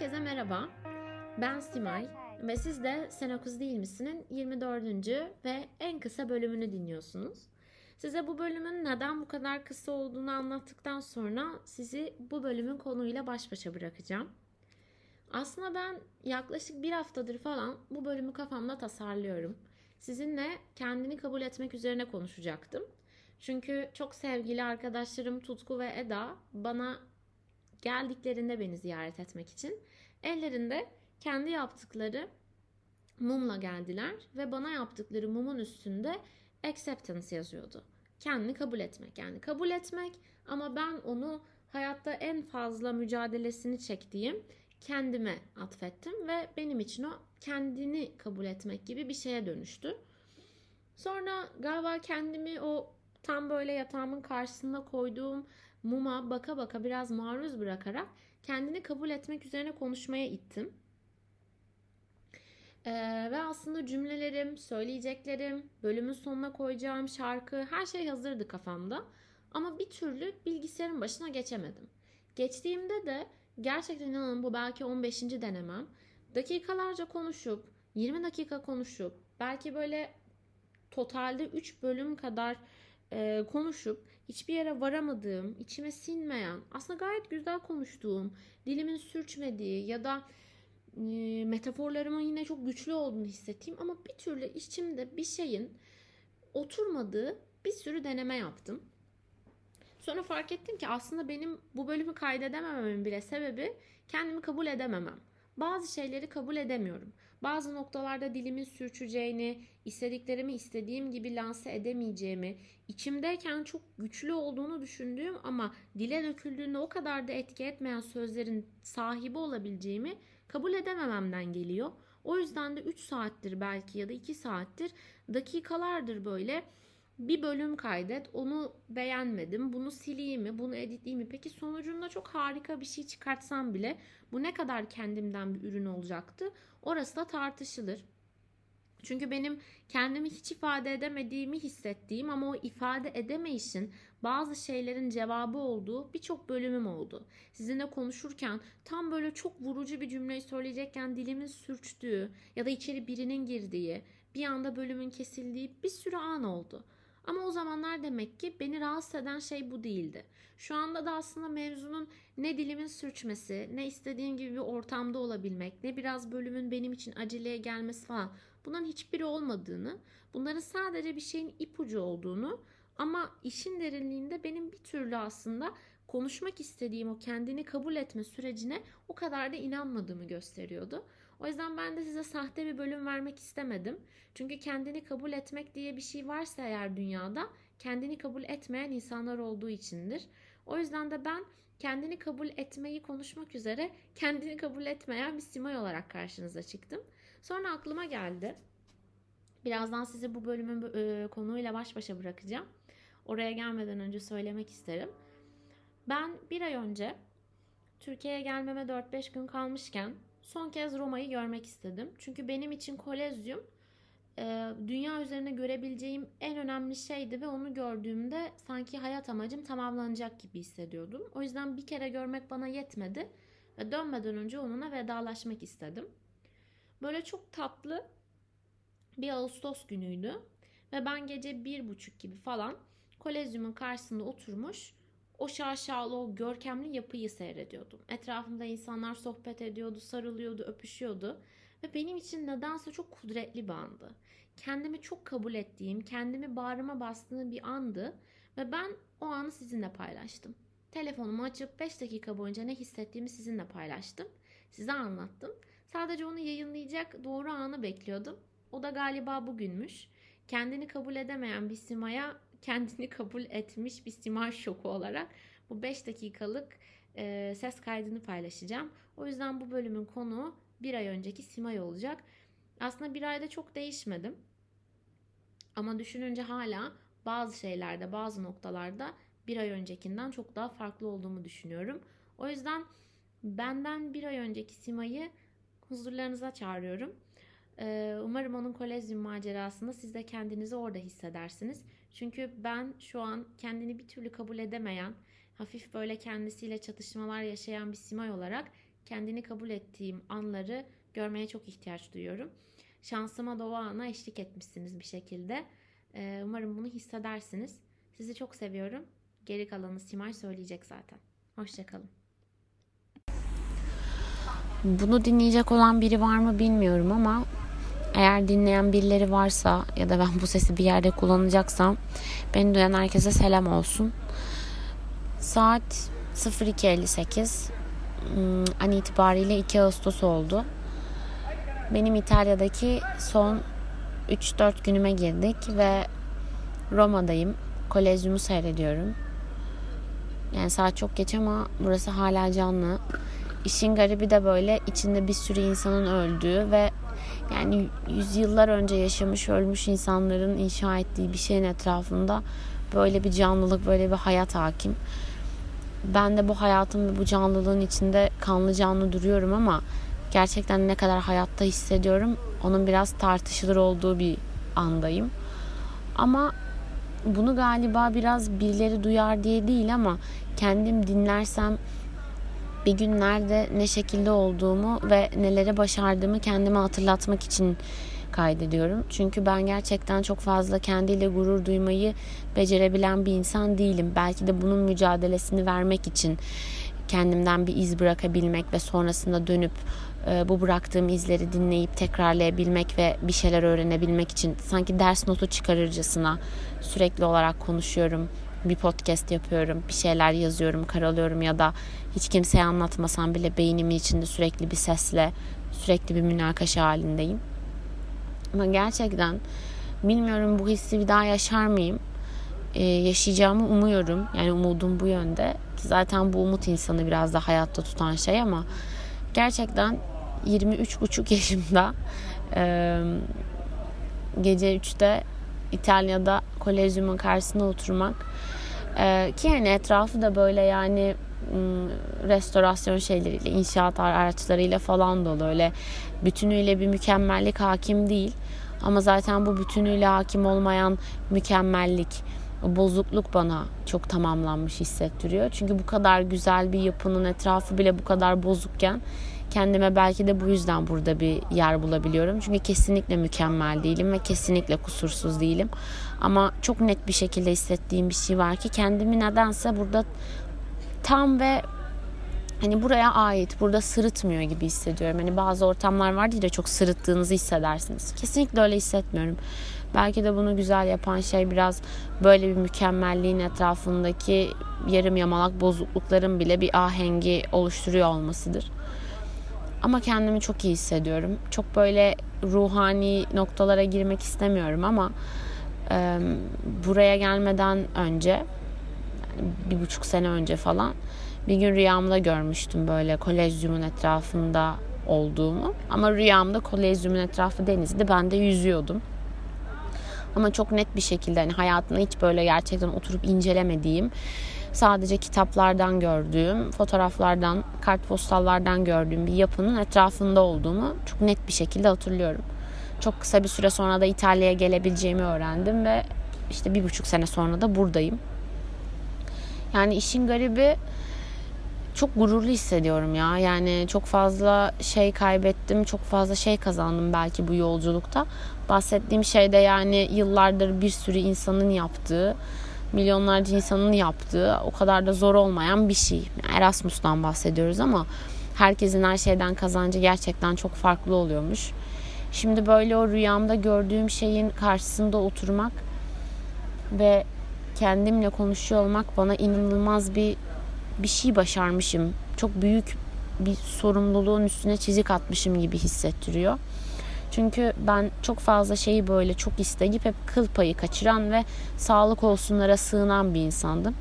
Herkese merhaba. Ben Simay ve siz de Sen o Kız Değil Misin'in 24. ve en kısa bölümünü dinliyorsunuz. Size bu bölümün neden bu kadar kısa olduğunu anlattıktan sonra sizi bu bölümün konuyla baş başa bırakacağım. Aslında ben yaklaşık bir haftadır falan bu bölümü kafamda tasarlıyorum. Sizinle kendini kabul etmek üzerine konuşacaktım. Çünkü çok sevgili arkadaşlarım Tutku ve Eda bana geldiklerinde beni ziyaret etmek için ellerinde kendi yaptıkları mumla geldiler ve bana yaptıkları mumun üstünde acceptance yazıyordu. Kendini kabul etmek yani kabul etmek ama ben onu hayatta en fazla mücadelesini çektiğim kendime atfettim ve benim için o kendini kabul etmek gibi bir şeye dönüştü. Sonra galiba kendimi o tam böyle yatağımın karşısında koyduğum muma baka baka biraz maruz bırakarak kendini kabul etmek üzerine konuşmaya ittim. Ee, ve aslında cümlelerim, söyleyeceklerim, bölümün sonuna koyacağım şarkı her şey hazırdı kafamda. Ama bir türlü bilgisayarın başına geçemedim. Geçtiğimde de gerçekten inanın bu belki 15. denemem. Dakikalarca konuşup, 20 dakika konuşup, belki böyle totalde 3 bölüm kadar e, konuşup hiçbir yere varamadığım, içime sinmeyen, aslında gayet güzel konuştuğum, dilimin sürçmediği ya da e, metaforlarımın yine çok güçlü olduğunu hissettiğim ama bir türlü içimde bir şeyin oturmadığı bir sürü deneme yaptım. Sonra fark ettim ki aslında benim bu bölümü kaydedemememin bile sebebi kendimi kabul edememem. Bazı şeyleri kabul edemiyorum. Bazı noktalarda dilimin sürçeceğini, istediklerimi istediğim gibi lanse edemeyeceğimi, içimdeyken çok güçlü olduğunu düşündüğüm ama dile döküldüğünde o kadar da etki etmeyen sözlerin sahibi olabileceğimi kabul edemememden geliyor. O yüzden de 3 saattir belki ya da 2 saattir dakikalardır böyle bir bölüm kaydet onu beğenmedim bunu sileyim mi bunu editleyeyim mi peki sonucunda çok harika bir şey çıkartsam bile bu ne kadar kendimden bir ürün olacaktı orası da tartışılır. Çünkü benim kendimi hiç ifade edemediğimi hissettiğim ama o ifade edemeyişin bazı şeylerin cevabı olduğu birçok bölümüm oldu. Sizinle konuşurken tam böyle çok vurucu bir cümleyi söyleyecekken dilimin sürçtüğü ya da içeri birinin girdiği, bir anda bölümün kesildiği bir sürü an oldu. Ama o zamanlar demek ki beni rahatsız eden şey bu değildi. Şu anda da aslında mevzunun ne dilimin sürçmesi, ne istediğim gibi bir ortamda olabilmek, ne biraz bölümün benim için aceleye gelmesi falan bunların hiçbiri olmadığını, bunların sadece bir şeyin ipucu olduğunu ama işin derinliğinde benim bir türlü aslında konuşmak istediğim o kendini kabul etme sürecine o kadar da inanmadığımı gösteriyordu. O yüzden ben de size sahte bir bölüm vermek istemedim. Çünkü kendini kabul etmek diye bir şey varsa eğer dünyada kendini kabul etmeyen insanlar olduğu içindir. O yüzden de ben kendini kabul etmeyi konuşmak üzere kendini kabul etmeyen bir simay olarak karşınıza çıktım. Sonra aklıma geldi. Birazdan sizi bu bölümün e, konuyla baş başa bırakacağım. Oraya gelmeden önce söylemek isterim. Ben bir ay önce Türkiye'ye gelmeme 4-5 gün kalmışken son kez Roma'yı görmek istedim. Çünkü benim için Kolezyum e, dünya üzerinde görebileceğim en önemli şeydi ve onu gördüğümde sanki hayat amacım tamamlanacak gibi hissediyordum. O yüzden bir kere görmek bana yetmedi ve dönmeden önce onunla vedalaşmak istedim. Böyle çok tatlı bir Ağustos günüydü ve ben gece bir buçuk gibi falan Kolezyum'un karşısında oturmuş o şaşalı, o görkemli yapıyı seyrediyordum. Etrafımda insanlar sohbet ediyordu, sarılıyordu, öpüşüyordu. Ve benim için nedense çok kudretli bir andı. Kendimi çok kabul ettiğim, kendimi bağrıma bastığım bir andı. Ve ben o anı sizinle paylaştım. Telefonumu açıp 5 dakika boyunca ne hissettiğimi sizinle paylaştım. Size anlattım. Sadece onu yayınlayacak doğru anı bekliyordum. O da galiba bugünmüş. Kendini kabul edemeyen bir simaya kendini kabul etmiş bir simay şoku olarak bu 5 dakikalık e, ses kaydını paylaşacağım. O yüzden bu bölümün konuğu bir ay önceki simay olacak. Aslında bir ayda çok değişmedim. Ama düşününce hala bazı şeylerde, bazı noktalarda bir ay öncekinden çok daha farklı olduğumu düşünüyorum. O yüzden benden bir ay önceki Sima'yı huzurlarınıza çağırıyorum. Ee, umarım onun kolezyum macerasında siz de kendinizi orada hissedersiniz. Çünkü ben şu an kendini bir türlü kabul edemeyen, hafif böyle kendisiyle çatışmalar yaşayan bir Simay olarak kendini kabul ettiğim anları görmeye çok ihtiyaç duyuyorum. Şansıma da o ana eşlik etmişsiniz bir şekilde. Ee, umarım bunu hissedersiniz. Sizi çok seviyorum. Geri kalanı Simay söyleyecek zaten. Hoşçakalın. Bunu dinleyecek olan biri var mı bilmiyorum ama eğer dinleyen birileri varsa ya da ben bu sesi bir yerde kullanacaksam beni duyan herkese selam olsun. Saat 02.58 hmm, an itibariyle 2 Ağustos oldu. Benim İtalya'daki son 3-4 günüme girdik ve Roma'dayım. Kolezyumu seyrediyorum. Yani saat çok geç ama burası hala canlı. İşin garibi de böyle içinde bir sürü insanın öldüğü ve yani yüzyıllar önce yaşamış ölmüş insanların inşa ettiği bir şeyin etrafında böyle bir canlılık, böyle bir hayat hakim. Ben de bu hayatın ve bu canlılığın içinde kanlı canlı duruyorum ama gerçekten ne kadar hayatta hissediyorum onun biraz tartışılır olduğu bir andayım. Ama bunu galiba biraz birileri duyar diye değil ama kendim dinlersem bir gün nerede ne şekilde olduğumu ve neleri başardığımı kendime hatırlatmak için kaydediyorum. Çünkü ben gerçekten çok fazla kendiyle gurur duymayı becerebilen bir insan değilim. Belki de bunun mücadelesini vermek için kendimden bir iz bırakabilmek ve sonrasında dönüp e, bu bıraktığım izleri dinleyip tekrarlayabilmek ve bir şeyler öğrenebilmek için sanki ders notu çıkarırcasına sürekli olarak konuşuyorum. Bir podcast yapıyorum, bir şeyler yazıyorum, karalıyorum ya da hiç kimseye anlatmasam bile beynimin içinde sürekli bir sesle, sürekli bir münakaşa halindeyim. Ama gerçekten bilmiyorum bu hissi bir daha yaşar mıyım? Ee, yaşayacağımı umuyorum. Yani umudum bu yönde. Zaten bu umut insanı biraz da hayatta tutan şey ama gerçekten 23,5 yaşımda e, gece 3'te İtalya'da kolezyumun karşısına oturmak e, ki yani etrafı da böyle yani restorasyon şeyleriyle, inşaat araçlarıyla falan dolu. Öyle bütünüyle bir mükemmellik hakim değil. Ama zaten bu bütünüyle hakim olmayan mükemmellik, bozukluk bana çok tamamlanmış hissettiriyor. Çünkü bu kadar güzel bir yapının etrafı bile bu kadar bozukken kendime belki de bu yüzden burada bir yer bulabiliyorum. Çünkü kesinlikle mükemmel değilim ve kesinlikle kusursuz değilim. Ama çok net bir şekilde hissettiğim bir şey var ki kendimi nedense burada tam ve hani buraya ait, burada sırıtmıyor gibi hissediyorum. Hani bazı ortamlar vardır ya çok sırıttığınızı hissedersiniz. Kesinlikle öyle hissetmiyorum. Belki de bunu güzel yapan şey biraz böyle bir mükemmelliğin etrafındaki yarım yamalak bozuklukların bile bir ahengi oluşturuyor olmasıdır. Ama kendimi çok iyi hissediyorum. Çok böyle ruhani noktalara girmek istemiyorum ama e, buraya gelmeden önce bir buçuk sene önce falan bir gün rüyamda görmüştüm böyle kolezyumun etrafında olduğumu. Ama rüyamda kolezyumun etrafı denizdi. Ben de yüzüyordum. Ama çok net bir şekilde hani hayatımda hiç böyle gerçekten oturup incelemediğim sadece kitaplardan gördüğüm, fotoğraflardan, kartpostallardan gördüğüm bir yapının etrafında olduğumu çok net bir şekilde hatırlıyorum. Çok kısa bir süre sonra da İtalya'ya gelebileceğimi öğrendim ve işte bir buçuk sene sonra da buradayım. Yani işin garibi çok gururlu hissediyorum ya. Yani çok fazla şey kaybettim, çok fazla şey kazandım belki bu yolculukta. Bahsettiğim şey de yani yıllardır bir sürü insanın yaptığı, milyonlarca insanın yaptığı o kadar da zor olmayan bir şey. Erasmus'tan bahsediyoruz ama herkesin her şeyden kazancı gerçekten çok farklı oluyormuş. Şimdi böyle o rüyamda gördüğüm şeyin karşısında oturmak ve kendimle konuşuyor olmak bana inanılmaz bir bir şey başarmışım. Çok büyük bir sorumluluğun üstüne çizik atmışım gibi hissettiriyor. Çünkü ben çok fazla şeyi böyle çok isteyip hep kıl payı kaçıran ve sağlık olsunlara sığınan bir insandım.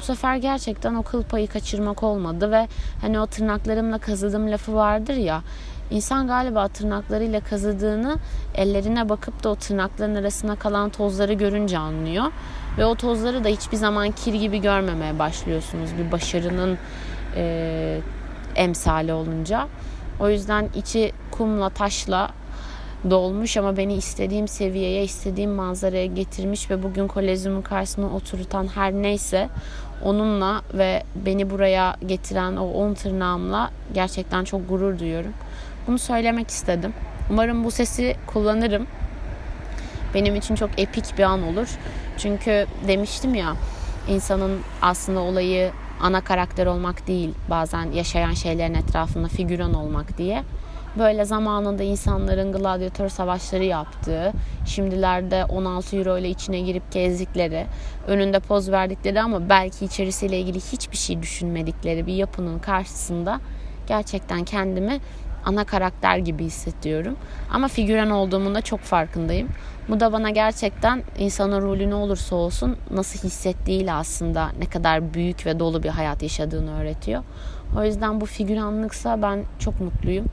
Bu sefer gerçekten o kıl payı kaçırmak olmadı ve hani o tırnaklarımla kazıdığım lafı vardır ya İnsan galiba tırnaklarıyla kazıdığını ellerine bakıp da o tırnakların arasına kalan tozları görünce anlıyor. Ve o tozları da hiçbir zaman kir gibi görmemeye başlıyorsunuz bir başarının e, emsali olunca. O yüzden içi kumla taşla dolmuş ama beni istediğim seviyeye, istediğim manzaraya getirmiş ve bugün kolezyumun karşısına oturutan her neyse onunla ve beni buraya getiren o on tırnağımla gerçekten çok gurur duyuyorum. Bunu söylemek istedim. Umarım bu sesi kullanırım. Benim için çok epik bir an olur. Çünkü demiştim ya insanın aslında olayı ana karakter olmak değil bazen yaşayan şeylerin etrafında figüran olmak diye. Böyle zamanında insanların gladyatör savaşları yaptığı, şimdilerde 16 euro ile içine girip gezdikleri, önünde poz verdikleri ama belki içerisiyle ilgili hiçbir şey düşünmedikleri bir yapının karşısında gerçekten kendimi ana karakter gibi hissediyorum. Ama figüran olduğumun da çok farkındayım. Bu da bana gerçekten insanın rolü ne olursa olsun nasıl hissettiğiyle aslında ne kadar büyük ve dolu bir hayat yaşadığını öğretiyor. O yüzden bu figüranlıksa ben çok mutluyum.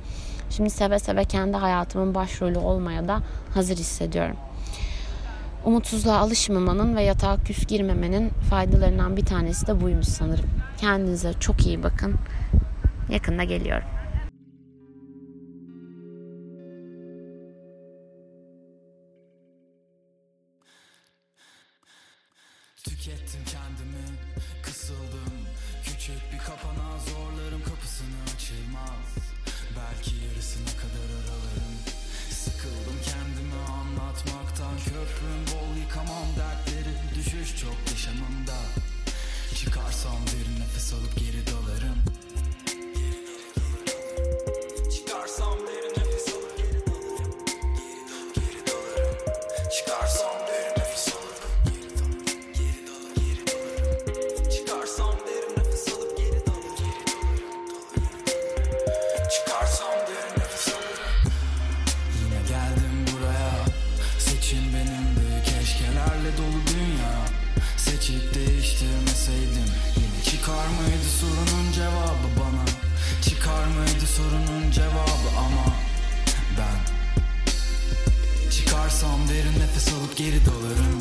Şimdi seve seve kendi hayatımın başrolü olmaya da hazır hissediyorum. Umutsuzluğa alışmamanın ve yatağa küs girmemenin faydalarından bir tanesi de buymuş sanırım. Kendinize çok iyi bakın. Yakında geliyorum. Tükettim Düşüş çok yaşamımda Çıkarsam derin nefes alıp geri nefes alıp geri dalarım